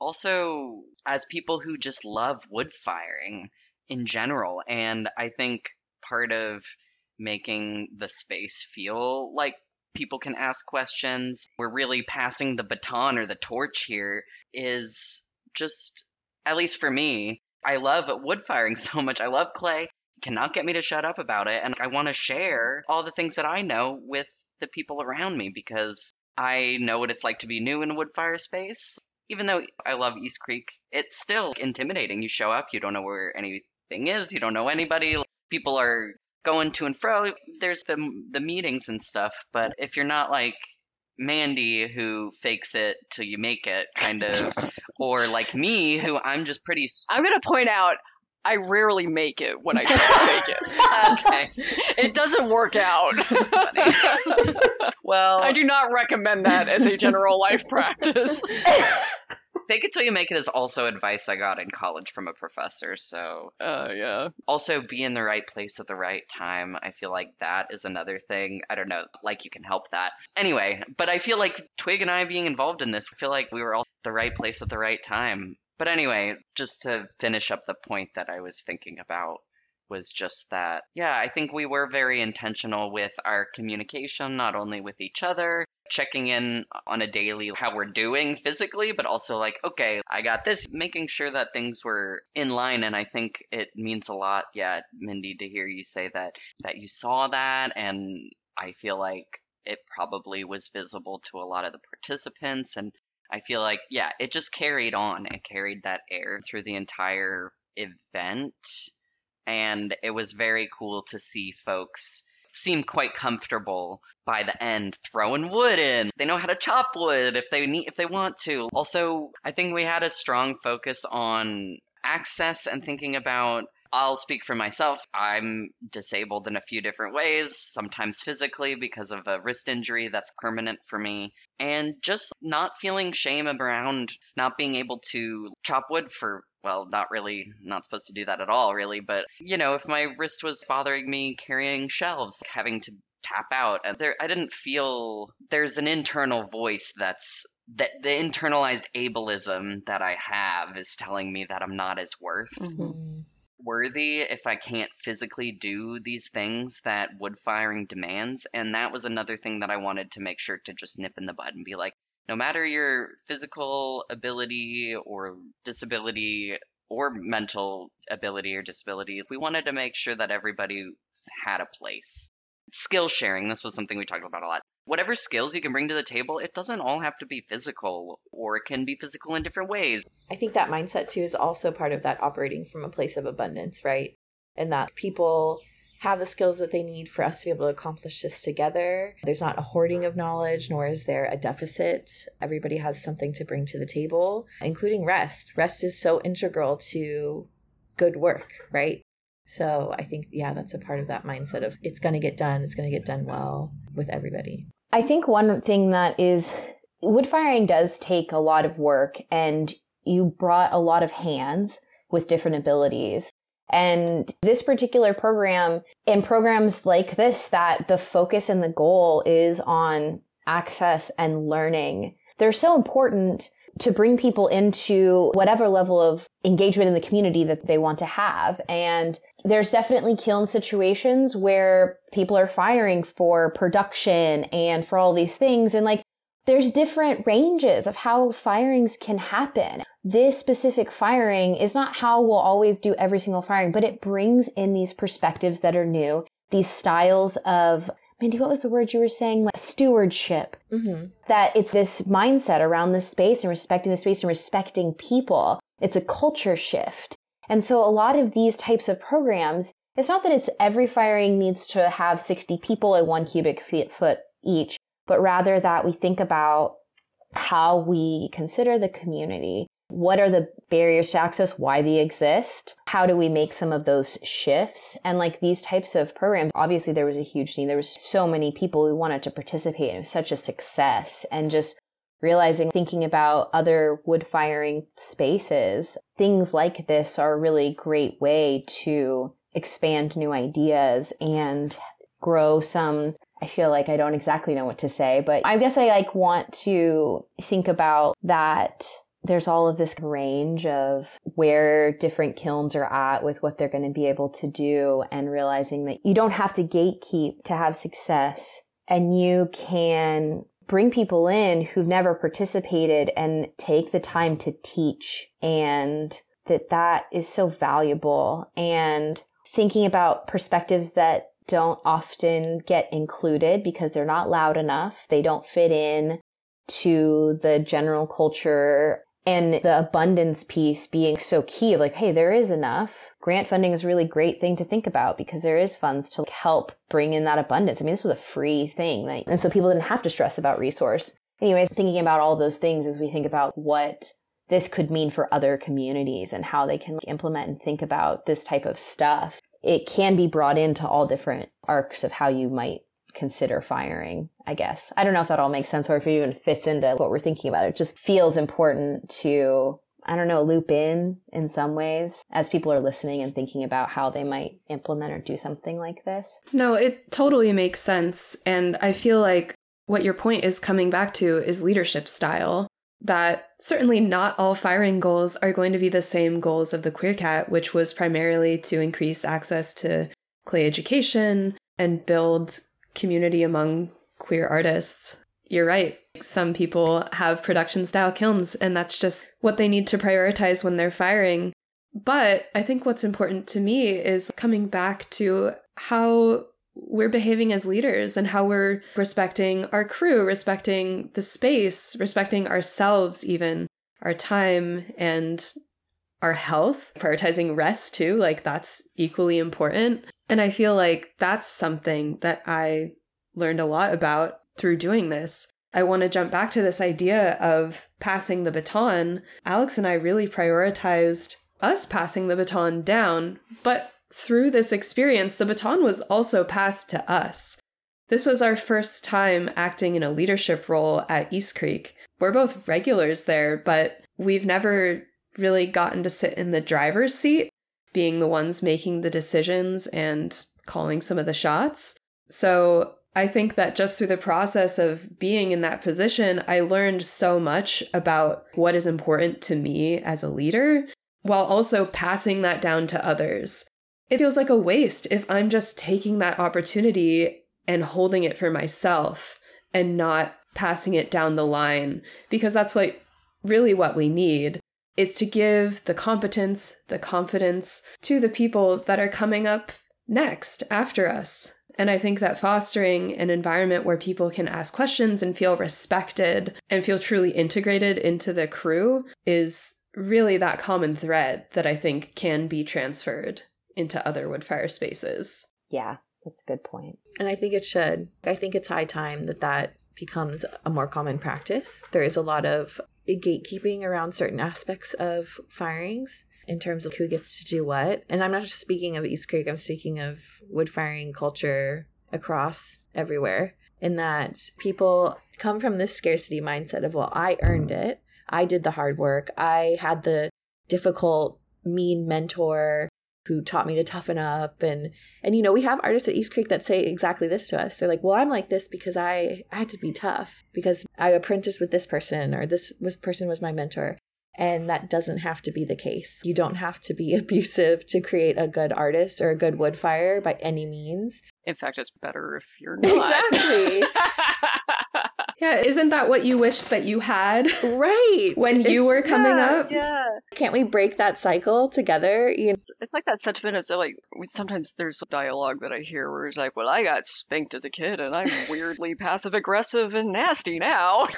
also as people who just love wood firing in general. And I think part of making the space feel like people can ask questions, we're really passing the baton or the torch here, is just, at least for me, I love wood firing so much. I love clay. Cannot get me to shut up about it. And I want to share all the things that I know with the people around me because I know what it's like to be new in a wood fire space. Even though I love East Creek, it's still intimidating. You show up, you don't know where anything is, you don't know anybody. People are going to and fro. There's the the meetings and stuff, but if you're not like Mandy who fakes it till you make it, kind of, or like me who I'm just pretty. I'm gonna point out I rarely make it when I don't make it. okay. It doesn't work out. well, I do not recommend that as a general life practice. Fake it till you make it is also advice I got in college from a professor. So, uh, yeah. Also, be in the right place at the right time. I feel like that is another thing. I don't know, like you can help that. Anyway, but I feel like Twig and I being involved in this, I feel like we were all the right place at the right time. But anyway, just to finish up the point that I was thinking about was just that, yeah, I think we were very intentional with our communication, not only with each other, checking in on a daily how we're doing physically, but also like, okay, I got this, making sure that things were in line. And I think it means a lot, yeah, Mindy, to hear you say that that you saw that, and I feel like it probably was visible to a lot of the participants and I feel like, yeah, it just carried on. It carried that air through the entire event and it was very cool to see folks seem quite comfortable by the end throwing wood in. They know how to chop wood if they need if they want to. Also, I think we had a strong focus on access and thinking about I'll speak for myself. I'm disabled in a few different ways, sometimes physically because of a wrist injury that's permanent for me, and just not feeling shame around not being able to chop wood for well, not really, not supposed to do that at all, really. But, you know, if my wrist was bothering me carrying shelves, having to tap out, and there, I didn't feel there's an internal voice that's that the internalized ableism that I have is telling me that I'm not as worth. Mm-hmm. Worthy if I can't physically do these things that wood firing demands. And that was another thing that I wanted to make sure to just nip in the bud and be like, no matter your physical ability or disability or mental ability or disability, we wanted to make sure that everybody had a place. Skill sharing, this was something we talked about a lot. Whatever skills you can bring to the table, it doesn't all have to be physical, or it can be physical in different ways. I think that mindset too is also part of that operating from a place of abundance, right? And that people have the skills that they need for us to be able to accomplish this together. There's not a hoarding of knowledge, nor is there a deficit. Everybody has something to bring to the table, including rest. Rest is so integral to good work, right? So I think, yeah, that's a part of that mindset of it's going to get done, it's going to get done well with everybody. I think one thing that is wood firing does take a lot of work, and you brought a lot of hands with different abilities. And this particular program and programs like this that the focus and the goal is on access and learning, they're so important to bring people into whatever level of engagement in the community that they want to have. And there's definitely kiln situations where people are firing for production and for all these things. And like, there's different ranges of how firings can happen this specific firing is not how we'll always do every single firing, but it brings in these perspectives that are new, these styles of Mindy, what was the word you were saying? Like stewardship. Mm-hmm. That it's this mindset around this space and respecting the space and respecting people. It's a culture shift. And so a lot of these types of programs, it's not that it's every firing needs to have 60 people at one cubic foot each, but rather that we think about how we consider the community what are the barriers to access, why they exist, how do we make some of those shifts? And like these types of programs, obviously there was a huge need. There was so many people who wanted to participate it was such a success and just realizing thinking about other wood firing spaces, things like this are a really great way to expand new ideas and grow some I feel like I don't exactly know what to say, but I guess I like want to think about that there's all of this range of where different kilns are at with what they're going to be able to do and realizing that you don't have to gatekeep to have success and you can bring people in who've never participated and take the time to teach and that that is so valuable and thinking about perspectives that don't often get included because they're not loud enough. They don't fit in to the general culture and the abundance piece being so key of like, hey, there is enough. Grant funding is a really great thing to think about because there is funds to help bring in that abundance. I mean, this was a free thing. Like, and so people didn't have to stress about resource. Anyways, thinking about all those things as we think about what this could mean for other communities and how they can implement and think about this type of stuff. It can be brought into all different arcs of how you might consider firing, I guess. I don't know if that all makes sense or if it even fits into what we're thinking about. It just feels important to, I don't know, loop in in some ways as people are listening and thinking about how they might implement or do something like this. No, it totally makes sense. And I feel like what your point is coming back to is leadership style. That certainly not all firing goals are going to be the same goals of the Queer Cat, which was primarily to increase access to clay education and build community among queer artists. You're right. Some people have production style kilns, and that's just what they need to prioritize when they're firing. But I think what's important to me is coming back to how we're behaving as leaders and how we're respecting our crew, respecting the space, respecting ourselves, even our time and our health, prioritizing rest too. Like that's equally important. And I feel like that's something that I learned a lot about through doing this. I want to jump back to this idea of passing the baton. Alex and I really prioritized us passing the baton down, but through this experience, the baton was also passed to us. This was our first time acting in a leadership role at East Creek. We're both regulars there, but we've never really gotten to sit in the driver's seat being the ones making the decisions and calling some of the shots. So I think that just through the process of being in that position, I learned so much about what is important to me as a leader while also passing that down to others. It feels like a waste if I'm just taking that opportunity and holding it for myself and not passing it down the line because that's what really what we need is to give the competence, the confidence to the people that are coming up next after us. And I think that fostering an environment where people can ask questions and feel respected and feel truly integrated into the crew is really that common thread that I think can be transferred into other woodfire spaces. Yeah, that's a good point. And I think it should. I think it's high time that that becomes a more common practice. There is a lot of gatekeeping around certain aspects of firings in terms of who gets to do what. And I'm not just speaking of East Creek, I'm speaking of wood firing culture across everywhere. In that people come from this scarcity mindset of, well, I earned it. I did the hard work. I had the difficult, mean mentor who taught me to toughen up. And and you know we have artists at east creek that say exactly this to us. They're like well i'm like this because i, I had to be tough because i apprenticed with this person or this, this person was my mentor. And that doesn't have to be the case. You don't have to be abusive to create a good artist or a good wood fire by any means. In fact it's better if you're not. Exactly Yeah, isn't that what you wished that you had? Right. when you were coming yeah, up? Yeah. Can't we break that cycle together? You know, It's like that sentiment of so like sometimes there's some dialogue that I hear where it's like, well, I got spanked as a kid and I'm weirdly passive aggressive and nasty now.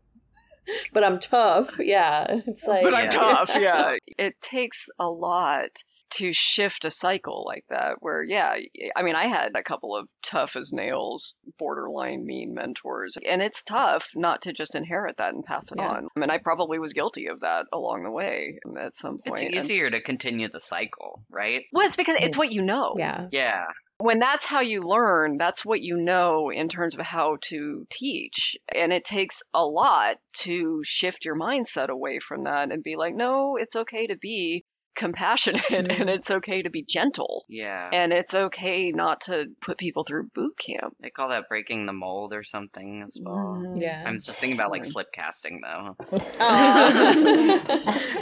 but I'm tough. Yeah. It's like but I'm tough. Yeah. It takes a lot to shift a cycle like that where yeah i mean i had a couple of tough as nails borderline mean mentors and it's tough not to just inherit that and pass it Yeah. on i mean i probably was guilty of that along the way at some point It's And- easier to continue the cycle, right? well it's because it's what you know Yeah. Yeah. when that's how you learn, that's what you know in terms of how to teach. And it takes a lot to shift your mindset away from that and be like, no, it's okay to be compassionate Mhm. and it's okay to be gentle. Yeah. And it's okay not to put people through boot camp. they call that breaking the mold or something as well. Yeah. I'm just thinking about like slip casting though.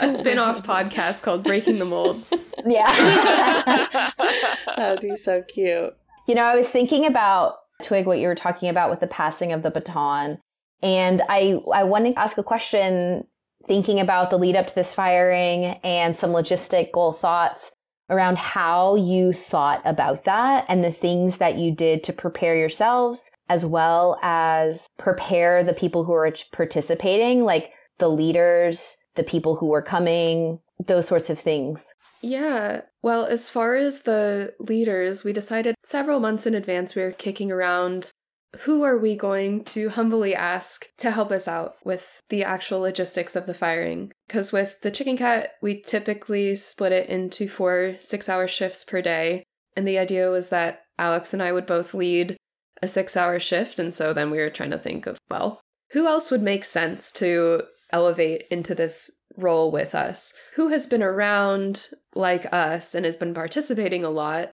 A spin off podcast called Breaking the Mold. yeah. that would be so cute. You know, I was thinking about Twig what you were talking about with the passing of the baton, and I I wanted to ask a question thinking about the lead up to this firing and some logistical thoughts around how you thought about that and the things that you did to prepare yourselves as well as prepare the people who are participating like the leaders, the people who were coming, those sorts of things. Yeah. Well, as far as the leaders, we decided several months in advance we were kicking around who are we going to humbly ask to help us out with the actual logistics of the firing? Because with the chicken cat, we typically split it into four six hour shifts per day. And the idea was that Alex and I would both lead a six hour shift. And so then we were trying to think of, well, who else would make sense to elevate into this role with us? Who has been around like us and has been participating a lot,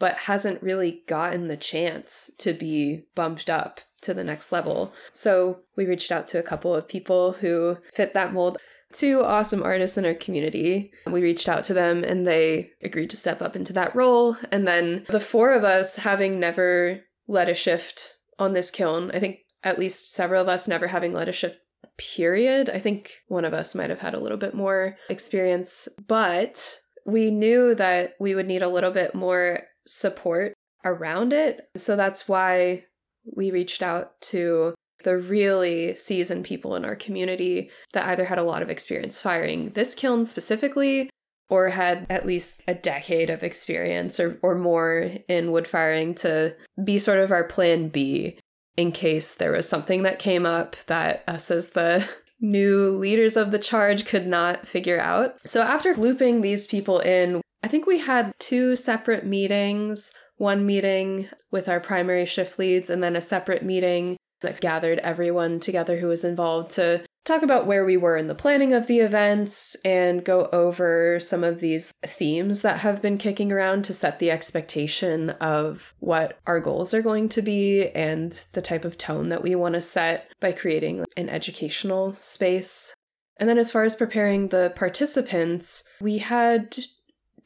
but hasn't really gotten the chance to be bumped up to the next level? So we reached out to a couple of people who fit that mold. Two awesome artists in our community. We reached out to them and they agreed to step up into that role. And then the four of us, having never led a shift on this kiln, I think at least several of us never having led a shift period. I think one of us might have had a little bit more experience, but we knew that we would need a little bit more support around it. So that's why we reached out to the really seasoned people in our community that either had a lot of experience firing this kiln specifically or had at least a decade of experience or, or more in wood firing to be sort of our plan B in case there was something that came up that us as the new leaders of the charge could not figure out. So after looping these people in, I think we had two separate meetings, one meeting with our primary shift leads and then a separate meeting that gathered everyone together who was involved to talk about where we were in the planning of the events and go over some of these themes that have been kicking around to set the expectation of what our goals are going to be and the type of tone that we want to set by creating an educational space. And then, as far as preparing the participants, we had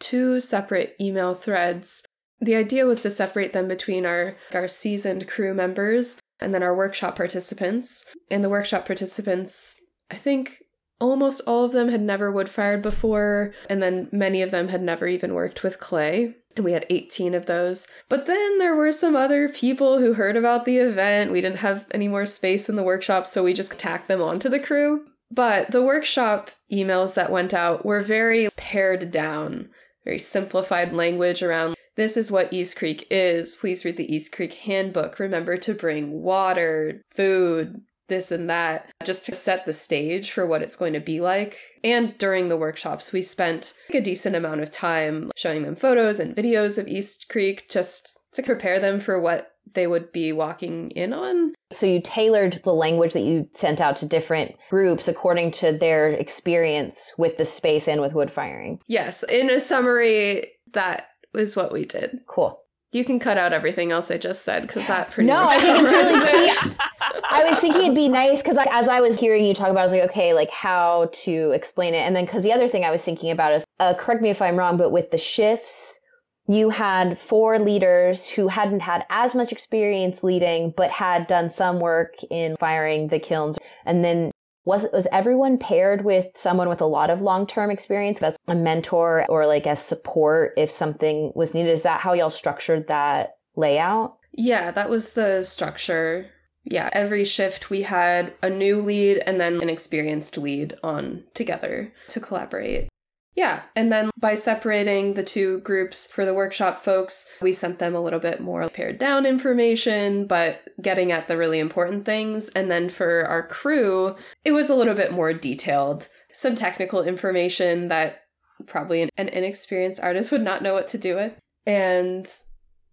two separate email threads. The idea was to separate them between our, our seasoned crew members and then our workshop participants. And the workshop participants, I think almost all of them had never wood fired before, and then many of them had never even worked with clay. And we had 18 of those. But then there were some other people who heard about the event. We didn't have any more space in the workshop, so we just tacked them onto the crew. But the workshop emails that went out were very pared down, very simplified language around this is what East Creek is. Please read the East Creek handbook. Remember to bring water, food, this and that, just to set the stage for what it's going to be like. And during the workshops, we spent a decent amount of time showing them photos and videos of East Creek just to prepare them for what they would be walking in on. So you tailored the language that you sent out to different groups according to their experience with the space and with wood firing. Yes, in a summary, that is what we did. Cool. You can cut out everything else I just said because that pretty No, much I think it's really key. I was thinking it'd be nice because as I was hearing you talk about, it, I was like, okay, like how to explain it. And then because the other thing I was thinking about is, uh, correct me if I'm wrong, but with the shifts, you had four leaders who hadn't had as much experience leading, but had done some work in firing the kilns. And then was was everyone paired with someone with a lot of long term experience as a mentor or like as support if something was needed? Is that how y'all structured that layout? Yeah, that was the structure. Yeah, every shift we had a new lead and then an experienced lead on together to collaborate. Yeah, and then by separating the two groups for the workshop folks, we sent them a little bit more pared down information, but getting at the really important things. And then for our crew, it was a little bit more detailed. Some technical information that probably an, an inexperienced artist would not know what to do with. And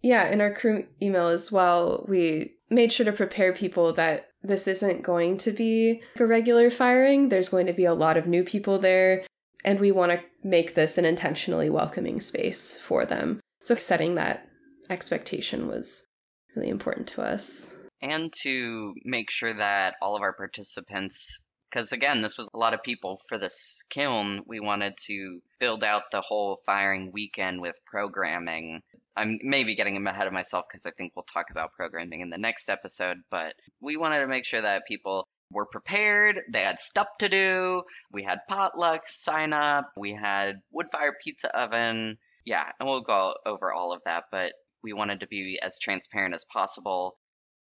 yeah, in our crew email as well, we made sure to prepare people that this isn't going to be a regular firing. There's going to be a lot of new people there, and we want to make this an intentionally welcoming space for them. So setting that expectation was really important to us. And to make sure that all of our participants because again, this was a lot of people for this kiln. We wanted to build out the whole firing weekend with programming. I'm maybe getting ahead of myself because I think we'll talk about programming in the next episode, but we wanted to make sure that people were prepared. They had stuff to do. We had potluck sign up. We had wood fire pizza oven. Yeah, and we'll go over all of that, but we wanted to be as transparent as possible.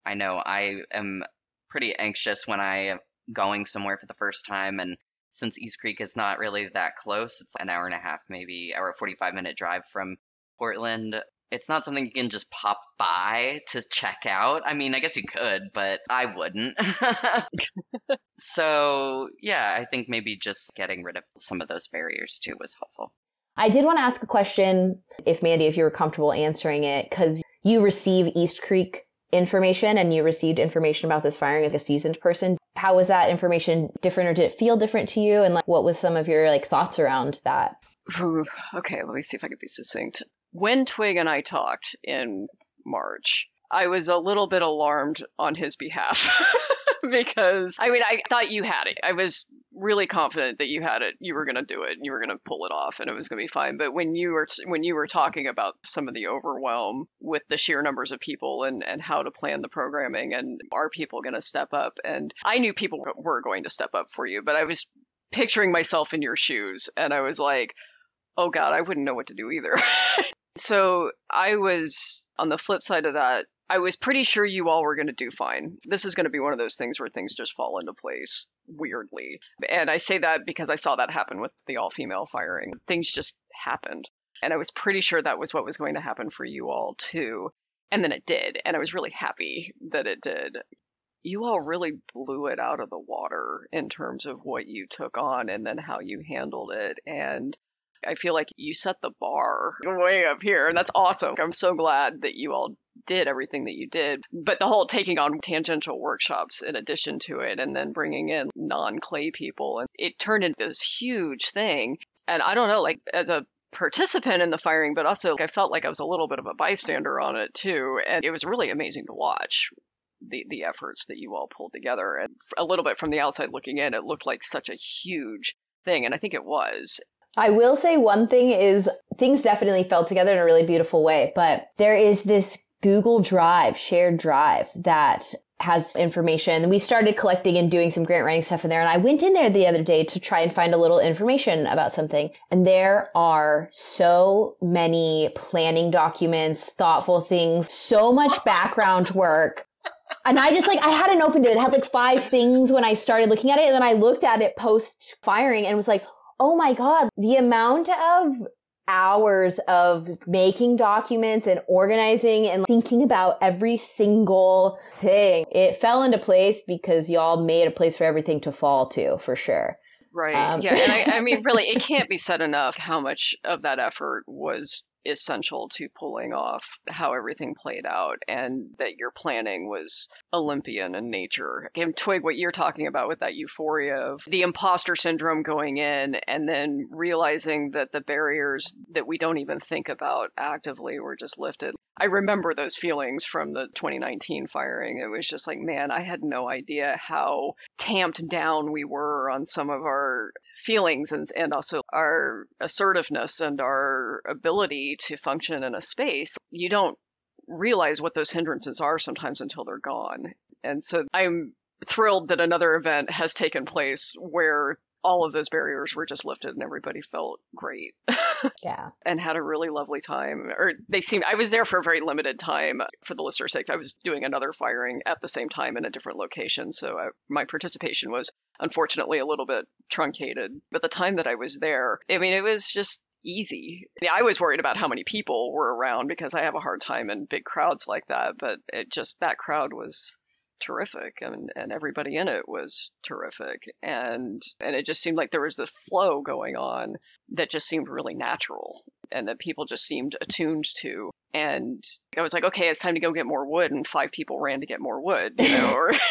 I know I am pretty anxious when I am going somewhere for the first time. And since East Creek is not really that close, it's an hour and a half, maybe hour 45 minute drive from Portland. It's not something you can just pop by to check out. I mean, I guess you could, but I wouldn't. so, yeah, I think maybe just getting rid of some of those barriers too was helpful. I did want to ask a question, if Mandy, if you were comfortable answering it, because you receive East Creek information and you received information about this firing as a seasoned person. How was that information different or did it feel different to you? And like, what was some of your like thoughts around that? okay, let me see if I can be succinct. When Twig and I talked in March, I was a little bit alarmed on his behalf. because I mean, I thought you had it. I was really confident that you had it. You were going to do it. You were going to pull it off, and it was going to be fine. But when you were when you were talking about some of the overwhelm with the sheer numbers of people and and how to plan the programming, and are people going to step up? And I knew people were going to step up for you, but I was picturing myself in your shoes, and I was like, oh God, I wouldn't know what to do either. so I was on the flip side of that I was pretty sure you all were going to do fine. This is going to be one of those things where things just fall into place weirdly. And I say that because I saw that happen with the all female firing. Things just happened. And I was pretty sure that was what was going to happen for you all too. And then it did. And I was really happy that it did. You all really blew it out of the water in terms of what you took on and then how you handled it. And I feel like you set the bar way up here, and that's awesome. I'm so glad that you all did everything that you did. But the whole taking on tangential workshops in addition to it, and then bringing in non clay people, and it turned into this huge thing. And I don't know, like as a participant in the firing, but also I felt like I was a little bit of a bystander on it too. And it was really amazing to watch the, the efforts that you all pulled together. And a little bit from the outside looking in, it looked like such a huge thing. And I think it was. I will say one thing is things definitely fell together in a really beautiful way, but there is this Google Drive, shared drive that has information. We started collecting and doing some grant writing stuff in there. And I went in there the other day to try and find a little information about something. And there are so many planning documents, thoughtful things, so much background work. And I just like, I hadn't opened it. It had like five things when I started looking at it. And then I looked at it post firing and was like, oh my God, the amount of hours of making documents and organizing and thinking about every single thing. It fell into place because y'all made a place for everything to fall to, for sure. Right. Um, yeah. And I, I mean, really, it can't be said enough how much of that effort was essential to pulling off how everything played out and that your planning was Olympian in nature. And Twig, what you're talking about with that euphoria of the imposter syndrome going in and then realizing that the barriers that we don't even think about actively were just lifted. I remember those feelings from the 2019 firing. It was just like, man, I had no idea how tamped down we were on some of our feelings and, and also our assertiveness and our ability to function in a space. You don't realize what those hindrances are sometimes until they're gone. And so I'm thrilled that another event has taken place where all of those barriers were just lifted and everybody felt great. yeah. and had a really lovely time. Or they seemed, I was there for a very limited time for the listener's sake. I was doing another firing at the same time in a different location. So I, my participation was unfortunately a little bit truncated. But the time that I was there, I mean, it was just easy. Yeah, I was worried about how many people were around because I have a hard time in big crowds like that, but it just that crowd was terrific and, and everybody in it was terrific and and it just seemed like there was this flow going on that just seemed really natural and that people just seemed attuned to and I was like, okay, it's time to go get more wood, and five people ran to get more wood, you know. Or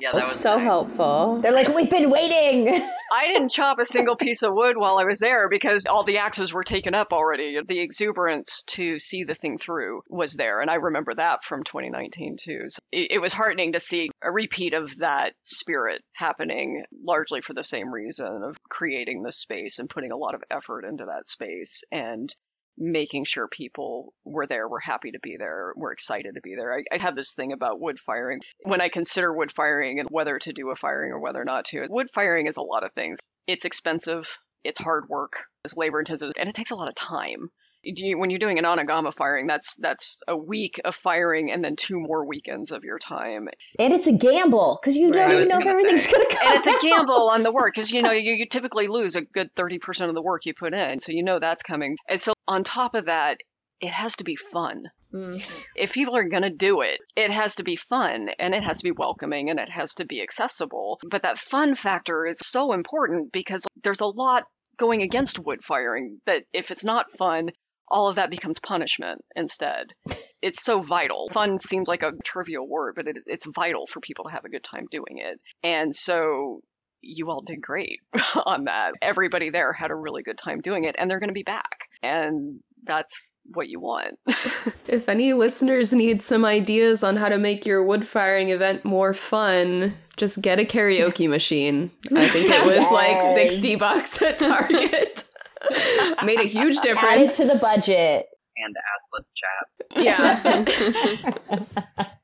Yeah, That that was was so nice. helpful. They're like, we've been waiting. I didn't chop a single piece of wood while I was there because all the axes were taken up already. The exuberance to see the thing through was there, and I remember that from 2019 too. So it, it was heartening to see a repeat of that spirit happening, largely for the same reason of creating this space and putting a lot of effort into that space and making sure people were there, were happy to be there, were excited to be there. I, I have this thing about wood firing. When I consider wood firing and whether to do a firing or whether not to, wood firing is a lot of things. It's expensive, it's hard work, it's labor intensive, and it takes a lot of time. Do you- When you're doing an anagama firing, that's that's a week of firing and then two more weekends of your time. and it's a gamble because you don't I even know if everything's going to come And it's a gamble on the work because you know you, you typically lose a good 30% of the work you put in, so you know that's coming. And so on top of that, it has to be fun. Mm. if people are going to do it, it has to be fun and it has to be welcoming and it has to be accessible. But that fun factor is so important because there's a lot going against wood firing that if it's not fun, all of that becomes punishment instead. It's so vital. Fun seems like a trivial word, but it, it's vital for people to have a good time doing it. And so you all did great on that. Everybody there had a really good time doing it and they're going to be back. And that's what you want. If any listeners need some ideas on how to make your wood firing event more fun, just get a karaoke machine. I think it was like 60 bucks at Target. Made a huge Add it difference. to the budget. And assless chat. Yeah.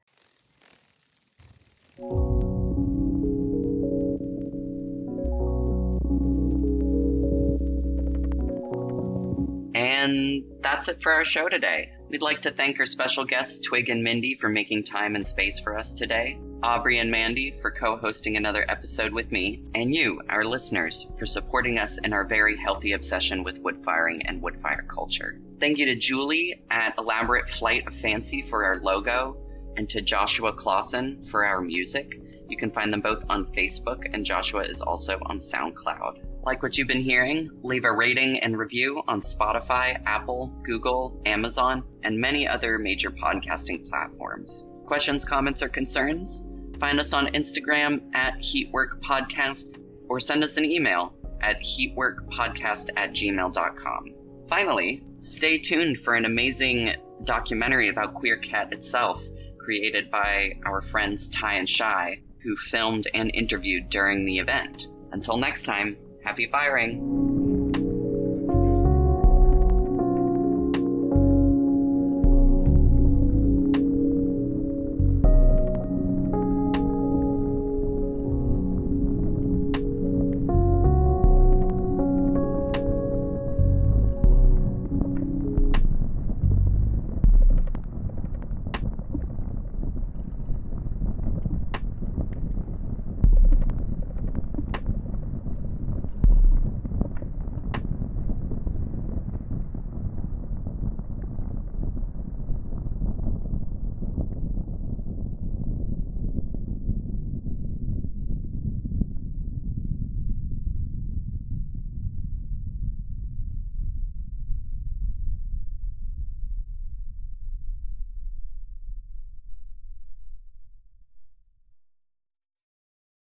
And that's it for our show today. We'd like to thank our special guests, Twig and Mindy, for making time and space for us today, Aubrey and Mandy for co hosting another episode with me, and you, our listeners, for supporting us in our very healthy obsession with wood firing and wood fire culture. Thank you to Julie at Elaborate Flight of Fancy for our logo, and to Joshua Clausen for our music. You can find them both on Facebook, and Joshua is also on SoundCloud. Like what you've been hearing? Leave a rating and review on Spotify, Apple, Google, Amazon, and many other major podcasting platforms. Questions, comments, or concerns? Find us on Instagram at Heatwork Podcast or send us an email at heatworkpodcast at gmail.com. Finally, stay tuned for an amazing documentary about Queer Cat itself, created by our friends Ty and Chey, who filmed and interviewed during the event. Until next time, happy firing!